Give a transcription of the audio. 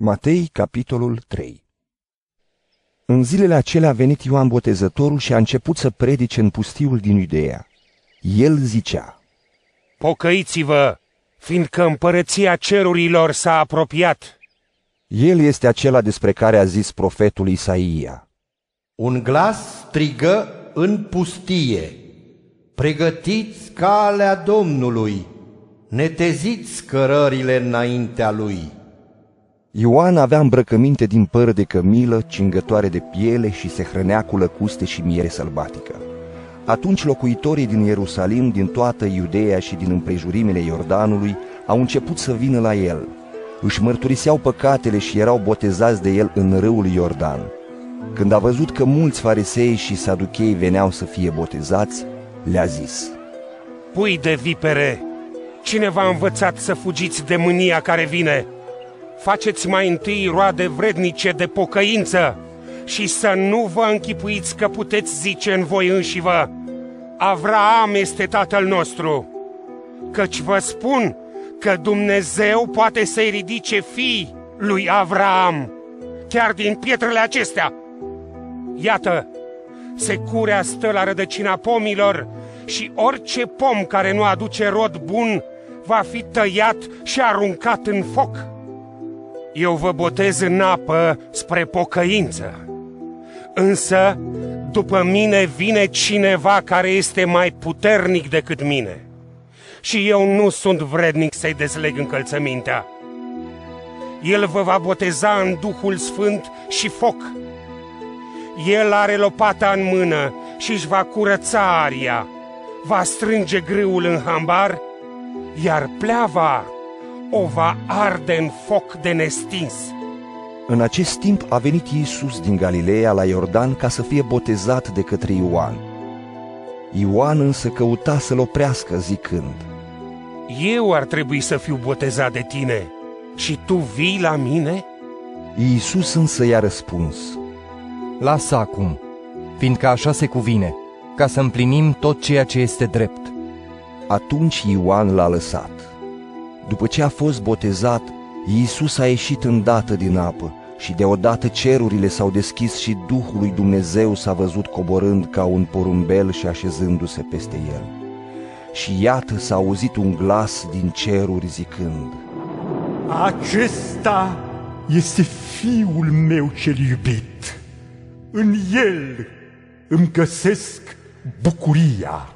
Matei, capitolul 3 În zilele acelea a venit Ioan Botezătorul și a început să predice în pustiul din Iudeea. El zicea, Pocăiți-vă, fiindcă împărăția cerurilor s-a apropiat. El este acela despre care a zis profetul Isaia. Un glas strigă în pustie, pregătiți calea Domnului, neteziți cărările înaintea Lui. Ioan avea îmbrăcăminte din păr de cămilă, cingătoare de piele și se hrănea cu lăcuste și miere sălbatică. Atunci locuitorii din Ierusalim, din toată Iudeea și din împrejurimile Iordanului au început să vină la el. Își mărturiseau păcatele și erau botezați de el în râul Iordan. Când a văzut că mulți farisei și saduchei veneau să fie botezați, le-a zis, Pui de vipere, cine v-a învățat să fugiți de mânia care vine? Faceți mai întâi roade vrednice de pocăință și să nu vă închipuiți că puteți zice în voi înșivă, Avraam este tatăl nostru, căci vă spun că Dumnezeu poate să-i ridice fii lui Avraam, chiar din pietrele acestea. Iată, securea stă la rădăcina pomilor și orice pom care nu aduce rod bun va fi tăiat și aruncat în foc. Eu vă botez în apă spre pocăință, însă după mine vine cineva care este mai puternic decât mine și eu nu sunt vrednic să-i dezleg încălțămintea. El vă va boteza în Duhul Sfânt și foc. El are lopata în mână și își va curăța aria, va strânge grâul în hambar, iar pleava o va arde în foc de nestins. În acest timp a venit Iisus din Galileea la Iordan ca să fie botezat de către Ioan. Ioan însă căuta să-l oprească zicând, Eu ar trebui să fiu botezat de tine și tu vii la mine? Iisus însă i-a răspuns, Lasă acum, fiindcă așa se cuvine, ca să împlinim tot ceea ce este drept. Atunci Ioan l-a lăsat. După ce a fost botezat, Iisus a ieșit îndată din apă și deodată cerurile s-au deschis și Duhul lui Dumnezeu s-a văzut coborând ca un porumbel și așezându-se peste el. Și iată s-a auzit un glas din ceruri zicând, Acesta este fiul meu cel iubit. În el îmi găsesc bucuria.